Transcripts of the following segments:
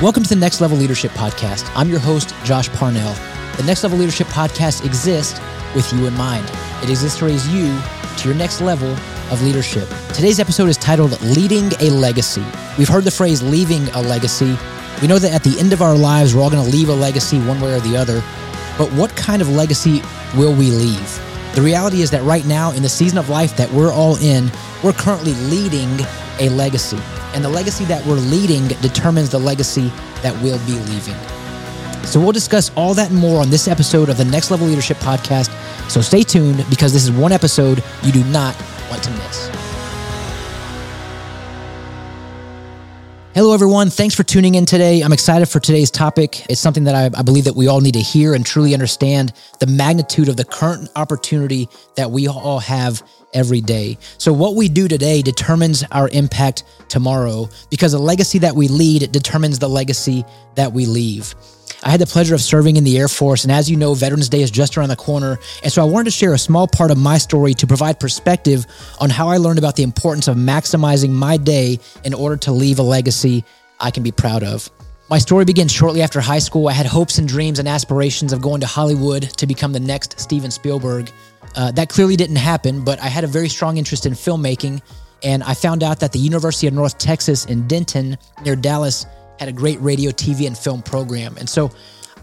Welcome to the Next Level Leadership Podcast. I'm your host, Josh Parnell. The Next Level Leadership Podcast exists with you in mind. It exists to raise you to your next level of leadership. Today's episode is titled Leading a Legacy. We've heard the phrase leaving a legacy. We know that at the end of our lives, we're all going to leave a legacy one way or the other. But what kind of legacy will we leave? The reality is that right now, in the season of life that we're all in, we're currently leading a legacy. And the legacy that we're leading determines the legacy that we'll be leaving. So we'll discuss all that and more on this episode of the Next Level Leadership Podcast. So stay tuned because this is one episode you do not want to miss. Hello, everyone. Thanks for tuning in today. I'm excited for today's topic. It's something that I, I, believe that we all need to hear and truly understand the magnitude of the current opportunity that we all have every day. So what we do today determines our impact tomorrow because the legacy that we lead determines the legacy that we leave. I had the pleasure of serving in the Air Force, and as you know, Veterans Day is just around the corner. And so I wanted to share a small part of my story to provide perspective on how I learned about the importance of maximizing my day in order to leave a legacy I can be proud of. My story begins shortly after high school. I had hopes and dreams and aspirations of going to Hollywood to become the next Steven Spielberg. Uh, that clearly didn't happen, but I had a very strong interest in filmmaking, and I found out that the University of North Texas in Denton, near Dallas, had a great radio, TV, and film program. And so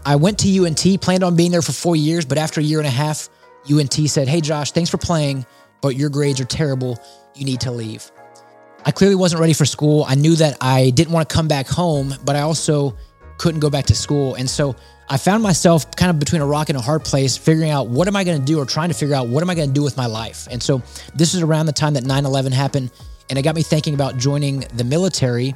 I went to UNT, planned on being there for four years, but after a year and a half, UNT said, Hey, Josh, thanks for playing, but your grades are terrible. You need to leave. I clearly wasn't ready for school. I knew that I didn't want to come back home, but I also couldn't go back to school. And so I found myself kind of between a rock and a hard place, figuring out what am I going to do or trying to figure out what am I going to do with my life. And so this is around the time that 9 11 happened. And it got me thinking about joining the military.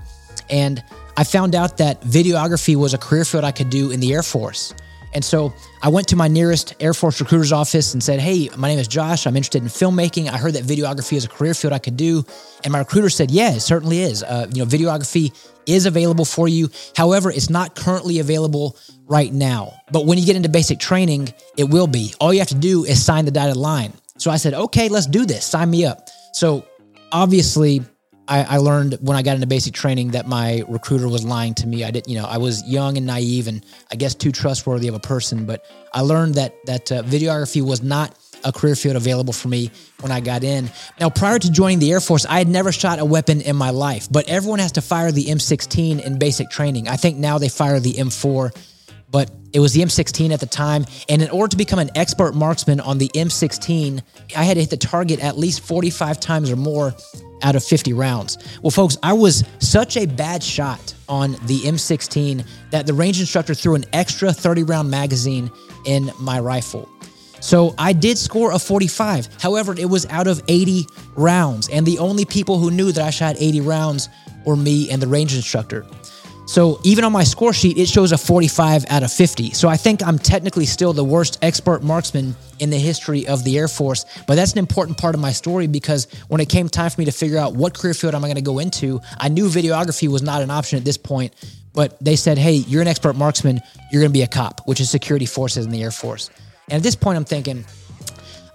And I found out that videography was a career field I could do in the Air Force. And so I went to my nearest Air Force recruiter's office and said, Hey, my name is Josh. I'm interested in filmmaking. I heard that videography is a career field I could do. And my recruiter said, Yeah, it certainly is. Uh, you know, videography is available for you. However, it's not currently available right now. But when you get into basic training, it will be. All you have to do is sign the dotted line. So I said, Okay, let's do this. Sign me up. So obviously, I, I, learned when I got into basic training that my recruiter was lying to me. I didn't, you know, I was young and naive, and I guess too trustworthy of a person. But I learned that that uh, videography was not a career field available for me when I got in. Now, prior to joining the Air Force, I had never shot a weapon in my life. But everyone has to fire the M16 in basic training. I think now they fire the M4 but it was the M16 at the time. And in order to become an expert marksman on the M16, I had to hit the target at least 45 times or more out of 50 rounds. Well, folks, I was such a bad shot on the M16 that the range instructor threw an extra 30 round magazine in my rifle. So I did score a 45. However, it was out of 80 rounds. And the only people who knew that I shot 80 rounds were me and the range instructor. So even on my score sheet, it shows a 45 out of 50. So I think I'm technically still the worst expert marksman in the history of the Air Force. But that's an important part of my story because when it came time for me to figure out what career field am I going to go into, I knew videography was not an option at this point. But they said, hey, you're an expert marksman. You're going to be a cop, which is security forces in the Air Force. And at this point, I'm thinking,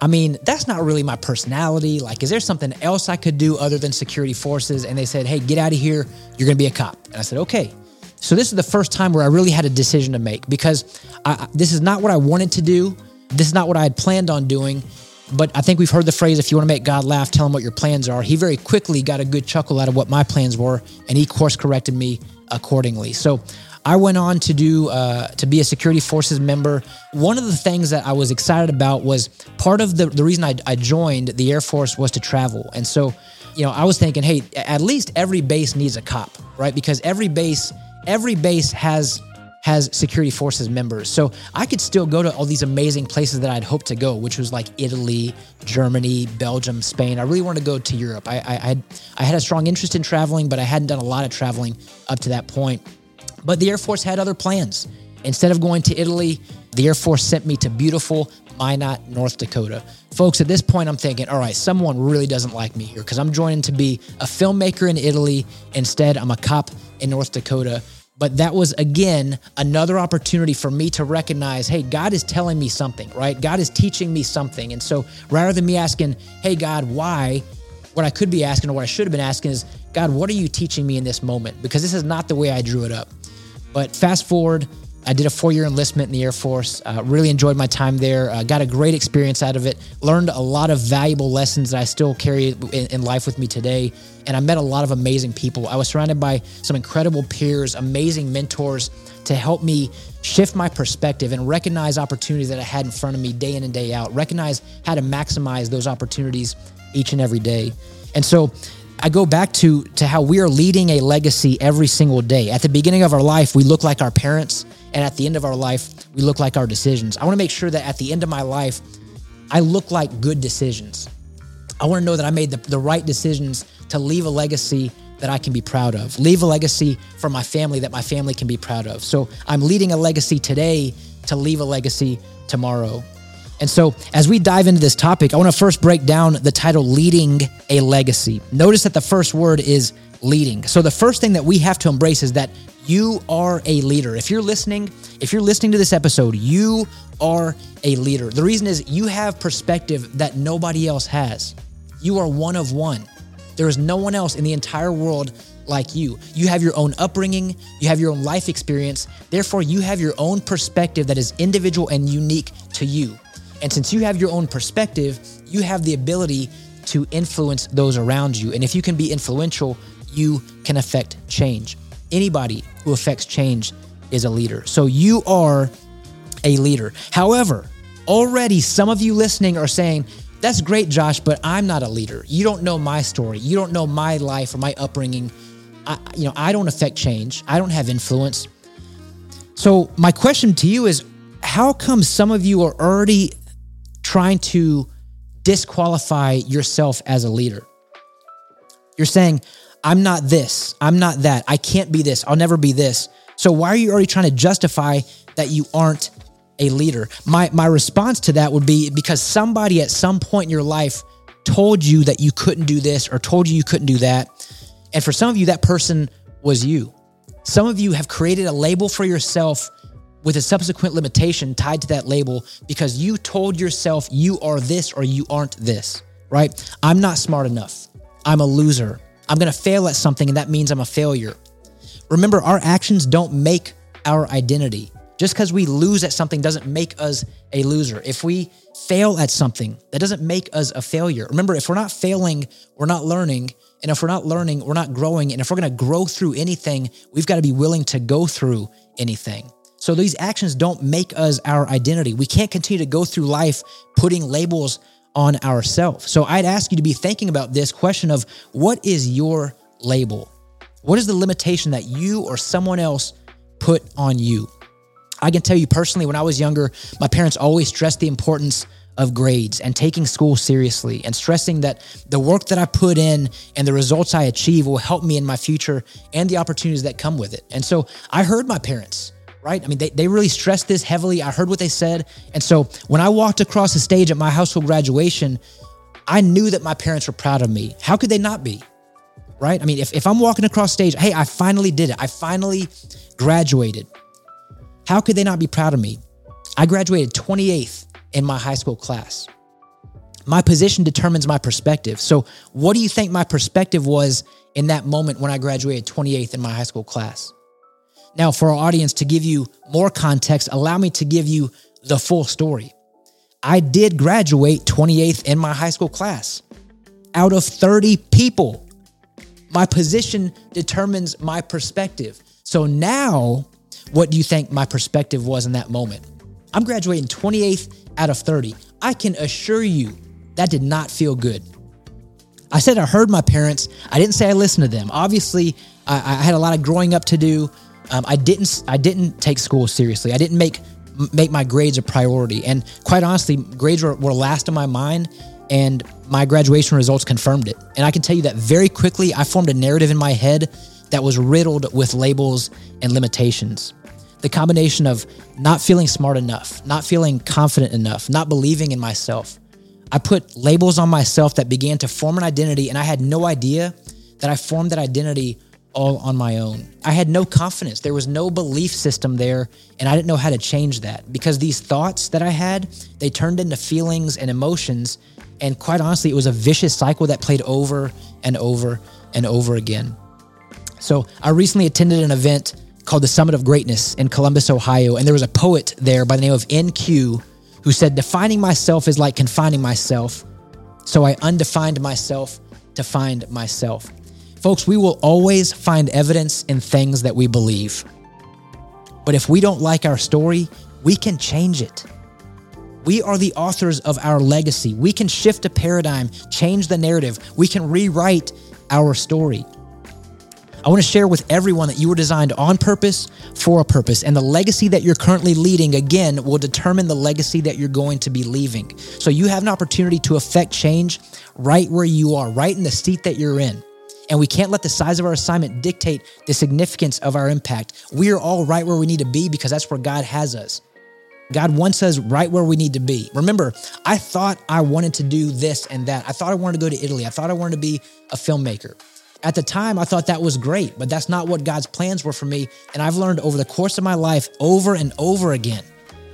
I mean, that's not really my personality. Like, is there something else I could do other than security forces? And they said, hey, get out of here. You're going to be a cop. And I said, okay. So this is the first time where I really had a decision to make because I, this is not what I wanted to do. This is not what I had planned on doing. But I think we've heard the phrase if you want to make God laugh, tell him what your plans are. He very quickly got a good chuckle out of what my plans were, and he course corrected me accordingly. So I went on to do uh, to be a security forces member. One of the things that I was excited about was part of the the reason I, I joined the Air Force was to travel, and so you know I was thinking, hey, at least every base needs a cop, right? Because every base every base has has security forces members. So I could still go to all these amazing places that I'd hoped to go, which was like Italy, Germany, Belgium, Spain. I really wanted to go to Europe. I, I, I, had, I had a strong interest in traveling, but I hadn't done a lot of traveling up to that point. But the Air Force had other plans. Instead of going to Italy, the Air Force sent me to beautiful Minot, North Dakota. Folks, at this point, I'm thinking, all right, someone really doesn't like me here because I'm joining to be a filmmaker in Italy. Instead, I'm a cop in North Dakota. But that was, again, another opportunity for me to recognize hey, God is telling me something, right? God is teaching me something. And so rather than me asking, hey, God, why? What I could be asking or what I should have been asking is, God, what are you teaching me in this moment? Because this is not the way I drew it up. But fast forward, I did a four year enlistment in the Air Force. Uh, really enjoyed my time there. Uh, got a great experience out of it. Learned a lot of valuable lessons that I still carry in, in, life with me today. And I met a lot of amazing people. I was surrounded by some incredible peers, amazing mentors to help me shift my perspective and recognize opportunities that I had in front of me day in and day out. Recognize how to maximize those opportunities each and every day. And so I go back to to how we are leading a legacy every single day. At the beginning of our life, we look like our parents, and at the end of our life, we look like our decisions. I want to make sure that at the end of my life, I look like good decisions. I want to know that I made the, the right decisions to leave a legacy that I can be proud of, leave a legacy for my family that my family can be proud of. So I'm leading a legacy today to leave a legacy tomorrow. And so, as we dive into this topic, I want to first break down the title Leading a Legacy. Notice that the first word is leading. So, the first thing that we have to embrace is that you are a leader. If you're listening, if you're listening to this episode, you are a leader. The reason is you have perspective that nobody else has. You are one of one. There is no one else in the entire world like you. You have your own upbringing, you have your own life experience. Therefore, you have your own perspective that is individual and unique to you. And since you have your own perspective, you have the ability to influence those around you. And if you can be influential, you can affect change. Anybody who affects change is a leader. So you are a leader. However, already some of you listening are saying, that's great, Josh, but I'm not a leader. You don't know my story. You don't know my life or my upbringing. I, you know, I don't affect change. I don't have influence. So my question to you is, how come some of you are already trying to disqualify yourself as a leader. You're saying, I'm not this, I'm not that, I can't be this, I'll never be this. So why are you already trying to justify that you aren't a leader? My my response to that would be because somebody at some point in your life told you that you couldn't do this or told you you couldn't do that. And for some of you that person was you. Some of you have created a label for yourself with a subsequent limitation tied to that label because you told yourself you are this or you aren't this, right? I'm not smart enough. I'm a loser. I'm going to fail at something and that means I'm a failure. Remember, our actions don't make our identity. Just because we lose at something doesn't make us a loser. If we fail at something, that doesn't make us a failure. Remember, if we're not failing, we're not learning. And if we're not learning, we're not growing. And if we're going to grow through anything, we've got to be willing to go through anything. So these actions don't make us our identity. We can't continue to go through life putting labels on ourselves. So I'd ask you to be thinking about this question of what is your label? What is the limitation that you or someone else put on you? I can tell you personally, when I was younger, my parents always stressed the importance of grades and taking school seriously and stressing that the work that I put in and the results I achieve will help me in my future and the opportunities that come with it. And so I heard my parents right? I mean, they, they really stressed this heavily. I heard what they said. And so when I walked across the stage at my high school graduation, I knew that my parents were proud of me. How could they not be? Right? I mean, if, if I'm walking across stage, hey, I finally did it. I finally graduated. How could they not be proud of me? I graduated 28th in my high school class. My position determines my perspective. So, what do you think my perspective was in that moment when I graduated 28th in my high school class? Now, for our audience, to give you more context, allow me to give you the full story. I did graduate 28th in my high school class out of 30 people. My position determines my perspective. So now, what do you think my perspective was in that moment? I'm graduating 28th out of 30. I can assure you that did not feel good. I said I heard my parents. I didn't say I listened to them. Obviously, I, I had a lot of growing up to do. Um, I didn't I didn't take school seriously. I didn't make make my grades a priority. And quite honestly, grades were, were last in my mind and my graduation results confirmed it. And I can tell you that very quickly I formed a narrative in my head that was riddled with labels and limitations. The combination of not feeling smart enough, not feeling confident enough, not believing in myself. I put labels on myself that began to form an identity, and I had no idea that I formed that identity all on my own. I had no confidence. There was no belief system there, and I didn't know how to change that because these thoughts that I had, they turned into feelings and emotions. And quite honestly, it was a vicious cycle that played over and over and over again. So I recently attended an event called the Summit of Greatness in Columbus, Ohio. And there was a poet there by the name of IN-Q who said, Defining myself is like confining myself. So I undefined myself to find myself. Folks, we will always find evidence in things that we believe. But if we don't like our story, we can change it. We are the authors of our legacy. We can shift a paradigm, change the narrative. We can rewrite our story. I want to share with everyone that you were designed on purpose for a purpose. And the legacy that you're currently leading, again, will determine the legacy that you're going to be leaving. So you have an opportunity to affect change right where you are, right in the seat that you're in. And we can't let the size of our assignment dictate the significance of our impact. We are all right where we need to be because that's where God has us. God wants us right where we need to be. Remember, I thought I wanted to do this and that. I thought I wanted to go to Italy. I thought I wanted to be a filmmaker. At the time, I thought that was great, but that's not what God's plans were for me. And I've learned over the course of my life, over and over again.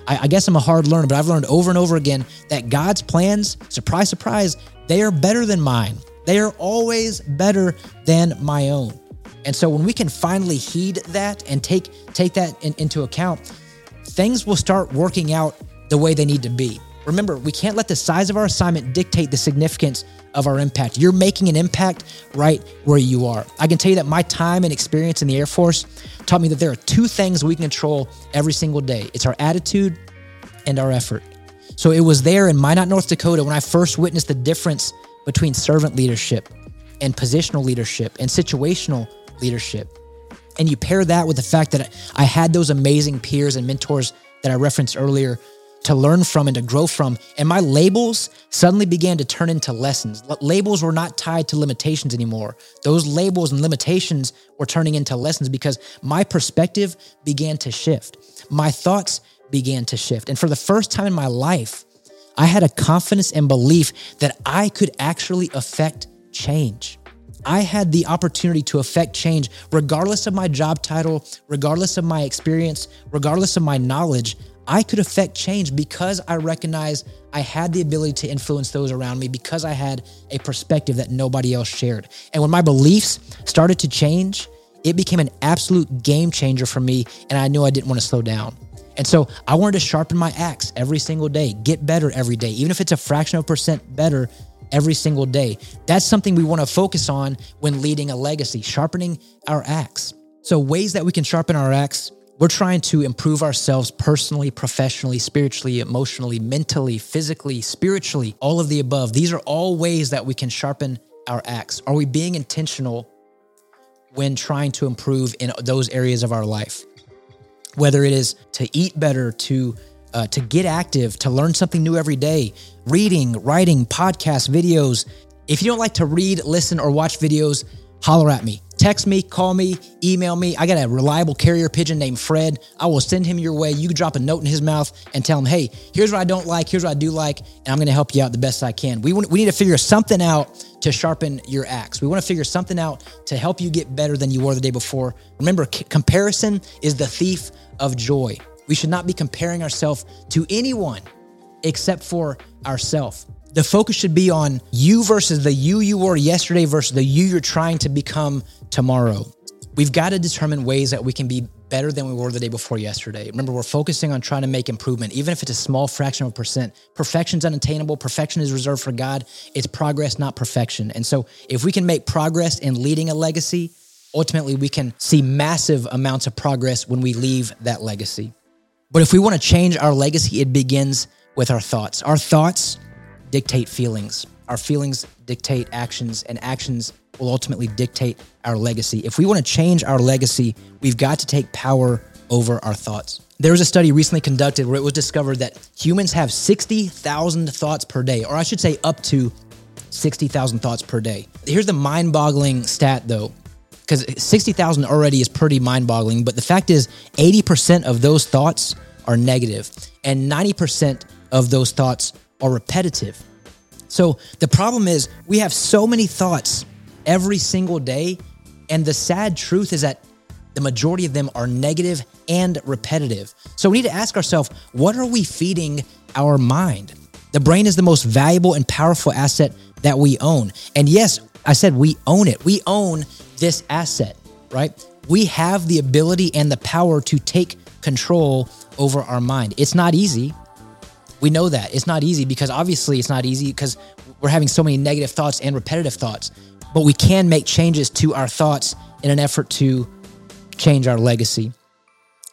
I, I guess I'm a hard learner, but I've learned over and over again that God's plans, surprise, surprise, they are better than mine. They are always better than my own. And so when we can finally heed that and take take that in, into account, things will start working out the way they need to be. Remember, we can't let the size of our assignment dictate the significance of our impact. You're making an impact right where you are. I can tell you that my time and experience in the Air Force taught me that there are two things we can control every single day it's our attitude and our effort. So it was there in Minot, North Dakota, when I first witnessed the difference between servant leadership and positional leadership and situational leadership. And you pair that with the fact that I had those amazing peers and mentors that I referenced earlier to learn from and to grow from. And my labels suddenly began to turn into lessons. Labels were not tied to limitations anymore. Those labels and limitations were turning into lessons because my perspective began to shift. My thoughts began to shift. And for the first time in my life, I had a confidence and belief that I could actually affect change. I had the opportunity to affect change regardless of my job title, regardless of my experience, regardless of my knowledge. I could affect change because I recognized I had the ability to influence those around me because I had a perspective that nobody else shared. And when my beliefs started to change, it became an absolute game changer for me. And I knew I didn't want to slow down. And so I wanted to sharpen my axe every single day, get better every day, even if it's a fraction of a percent better every single day. That's something we want to focus on when leading a legacy, sharpening our axe. So, ways that we can sharpen our axe we're trying to improve ourselves personally, professionally, spiritually, emotionally, mentally, physically, spiritually, all of the above. These are all ways that we can sharpen our axe. Are we being intentional when trying to improve in those areas of our life? Whether it is to eat better, to uh, to get active, to learn something new every day, reading, writing, podcasts, videos. If you don't like to read, listen, or watch videos, holler at me. Text me, call me, email me. I got a reliable carrier pigeon named Fred. I will send him your way. You can drop a note in his mouth and tell him, hey, here's what I don't like, here's what I do like, and I'm going to help you out the best I can. We, we need to figure something out to sharpen your axe. We want to figure something out to help you get better than you were the day before. Remember, c- comparison is the thief of joy. We should not be comparing ourselves to anyone except for ourselves. The focus should be on you versus the you you were yesterday versus the you you're trying to become tomorrow. We've got to determine ways that we can be better than we were the day before yesterday. Remember, we're focusing on trying to make improvement, even if it's a small fraction of a percent. Perfection's unattainable. Perfection is reserved for God. It's progress, not perfection. And so, if we can make progress in leading a legacy, ultimately we can see massive amounts of progress when we leave that legacy. But if we want to change our legacy, it begins with our thoughts. Our thoughts dictate feelings. Our feelings dictate actions, and actions will ultimately dictate our legacy. If we want to change our legacy, we've got to take power over our thoughts. There was a study recently conducted where it was discovered that humans have 60,000 thoughts per day, or I should say up to 60,000 thoughts per day. Here's the mind boggling stat though because 60,000 already is pretty mind boggling. But the fact is, 80% of those thoughts are negative, and 90% of those thoughts are repetitive. So the problem is, we have so many thoughts every single day. And the sad truth is that the majority of them are negative and repetitive. So we need to ask ourselves what are we feeding our mind? The brain is the most valuable and powerful asset that we own. And yes, I said we own it. We own this asset, right? we have the ability and the power to take control over our mind. It's not easy. We know that. It's not easy because obviously it's not easy because we're having so many negative thoughts and repetitive thoughts. But we can make changes to our thoughts in an effort to change our legacy.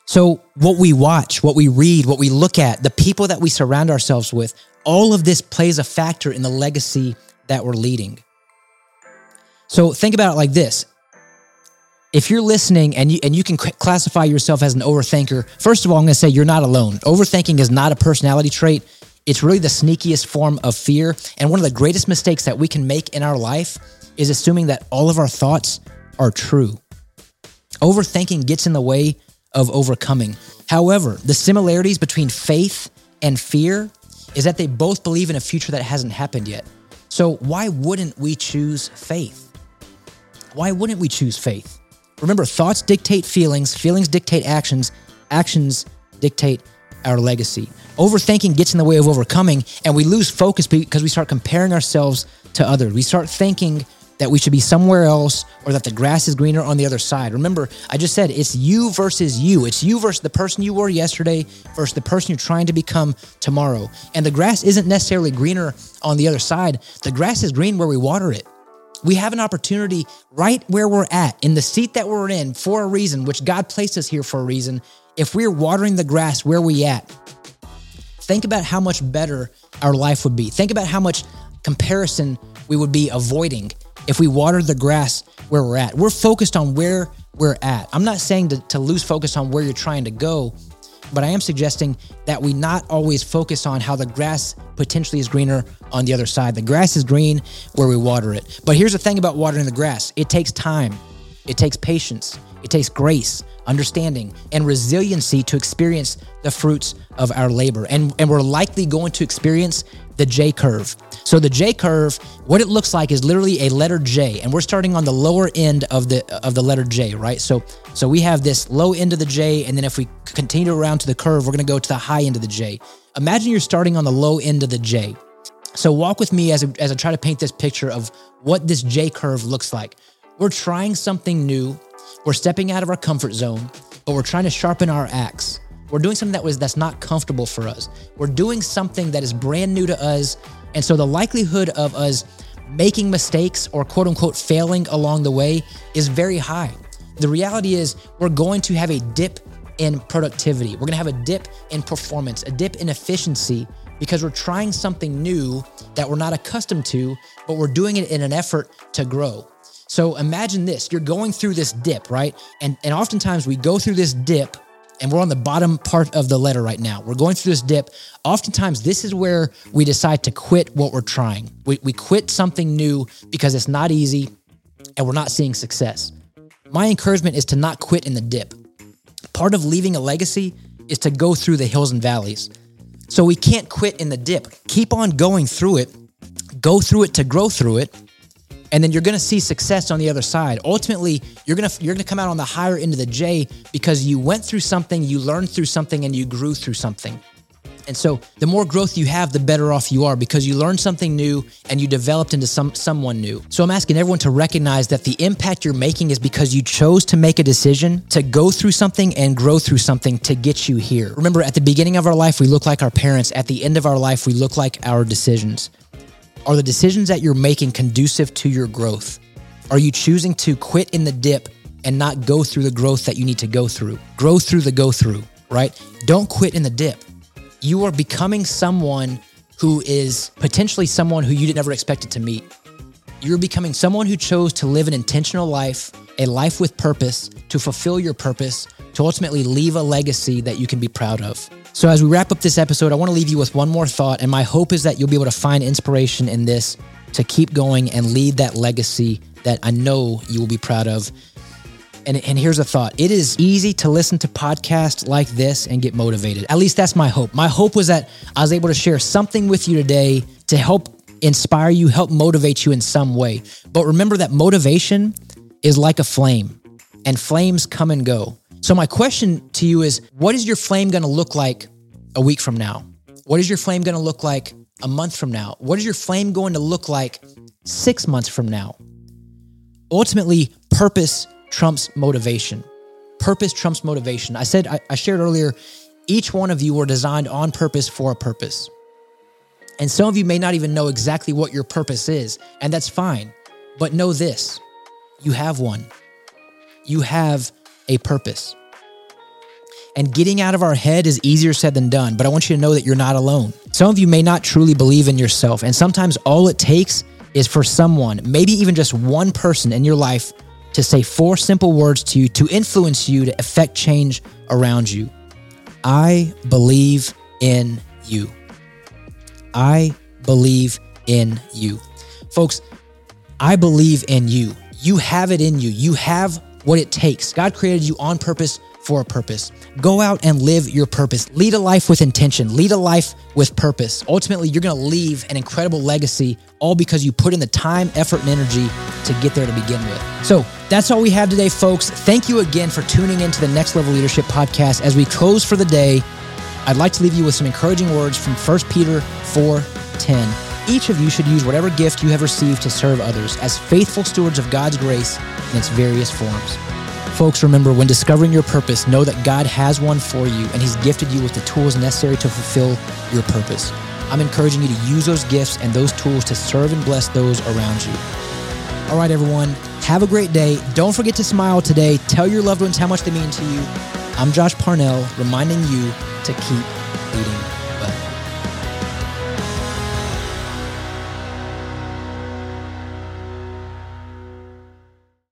So, what we watch, what we read, what we look at, the people that we surround ourselves with, all of this plays a factor in the legacy that we're leading. So, think about it like this if you're listening and you and you can classify yourself as an overthinker, first of all, I'm going to say you're not alone. Overthinking is not a personality trait. It's really the sneakiest form of fear, and one of the greatest mistakes that we can make in our life is assuming that all of our thoughts are true. Overthinking gets in the way of overcoming. However, the similarities between faith and fear is that they both believe in a future that hasn't happened yet. So, why wouldn't we choose faith? Why wouldn't we choose faith? Remember, thoughts dictate feelings, feelings dictate actions, actions dictate our legacy. Overthinking gets in the way of overcoming, and we lose focus because we start comparing ourselves to others. We start thinking that we should be somewhere else or that the grass is greener on the other side. Remember, I just said it's you versus you. It's you versus the person you were yesterday versus the person you're trying to become tomorrow. And the grass isn't necessarily greener on the other side, the grass is green where we water it. We have an opportunity right where we're at, in the seat that we're in for a reason, which God placed us here for a reason. If we're watering the grass where we at, think about how much better our life would be. Think about how much comparison we would be avoiding if we water the grass where we're at. We're focused on where we're at. I'm not saying to, to lose focus on where you're trying to go, but I am suggesting that we not always focus on how the grass potentially is greener on the other side. The grass is green where we water it. But here's the thing about watering the grass it takes time, it takes patience, it takes grace, understanding, and resiliency to experience the fruits of our labor. And, and we're likely going to experience the J curve. So the J curve, what it looks like is literally a letter J, and we're starting on the lower end of the of the letter J, right? So so we have this low end of the J, and then if we continue around to the curve, we're going to go to the high end of the J. Imagine you're starting on the low end of the J. So walk with me as as I try to paint this picture of what this J curve looks like. We're trying something new. We're stepping out of our comfort zone, but we're trying to sharpen our axe. We're doing something that was that's not comfortable for us. We're doing something that is brand new to us. And so the likelihood of us making mistakes or quote unquote failing along the way is very high. The reality is we're going to have a dip in productivity. We're going to have a dip in performance, a dip in efficiency because we're trying something new that we're not accustomed to, but we're doing it in an effort to grow. So imagine this you're going through this dip, right? And, and oftentimes we go through this dip and we're on the bottom part of the letter right now. We're going through this dip. Oftentimes, this is where we decide to quit what we're trying. We, we quit something new because it's not easy and we're not seeing success. My encouragement is to not quit in the dip. Part of leaving a legacy is to go through the hills and valleys. So we can't quit in the dip. Keep on going through it, go through it to grow through it, and then you're going to see success on the other side. Ultimately, you're going to you're going to come out on the higher end of the J because you went through something, you learned through something and you grew through something. And so, the more growth you have, the better off you are because you learned something new and you developed into some someone new. So, I'm asking everyone to recognize that the impact you're making is because you chose to make a decision to go through something and grow through something to get you here. Remember, at the beginning of our life, we look like our parents. At the end of our life, we look like our decisions. Are the decisions that you're making conducive to your growth? Are you choosing to quit in the dip and not go through the growth that you need to go through? Grow through the go through, right? Don't quit in the dip. You are becoming someone who is potentially someone who you never expected to meet. You're becoming someone who chose to live an intentional life, a life with purpose, to fulfill your purpose, to ultimately leave a legacy that you can be proud of. So, as we wrap up this episode, I want to leave you with one more thought. And my hope is that you'll be able to find inspiration in this to keep going and lead that legacy that I know you will be proud of. And, and here's a thought it is easy to listen to podcasts like this and get motivated. At least that's my hope. My hope was that I was able to share something with you today to help inspire you, help motivate you in some way. But remember that motivation is like a flame, and flames come and go. So, my question to you is what is your flame going to look like a week from now? What is your flame going to look like a month from now? What is your flame going to look like six months from now? Ultimately, purpose trumps motivation. purpose trumps motivation. I said, I, I shared earlier, each one of you were designed on purpose for a purpose. And some of you may not even know exactly what your purpose is, and that's fine. But know this you have one, you have a purpose. And getting out of our head is easier said than done, but I want you to know that you're not alone. Some of you may not truly believe in yourself, and sometimes all it takes is for someone, maybe even just one person in your life, to say four simple words to you to influence you to affect change around you. I believe in you. I believe in you. Folks, I believe in you. You have it in you. You have what it takes. God created you on purpose for a purpose. Go out and live your purpose. Lead a life with intention. Lead a life with purpose. Ultimately, you're going to leave an incredible legacy all because you put in the time, effort, and energy to get there to begin with. So that's all we have today, folks. Thank you again for tuning into the Next Level Leadership podcast. As we close for the day, I'd like to leave you with some encouraging words from 1 Peter 4 10. Each of you should use whatever gift you have received to serve others as faithful stewards of God's grace in its various forms. Folks, remember when discovering your purpose, know that God has one for you and He's gifted you with the tools necessary to fulfill your purpose. I'm encouraging you to use those gifts and those tools to serve and bless those around you. All right, everyone, have a great day. Don't forget to smile today. Tell your loved ones how much they mean to you. I'm Josh Parnell, reminding you to keep leading.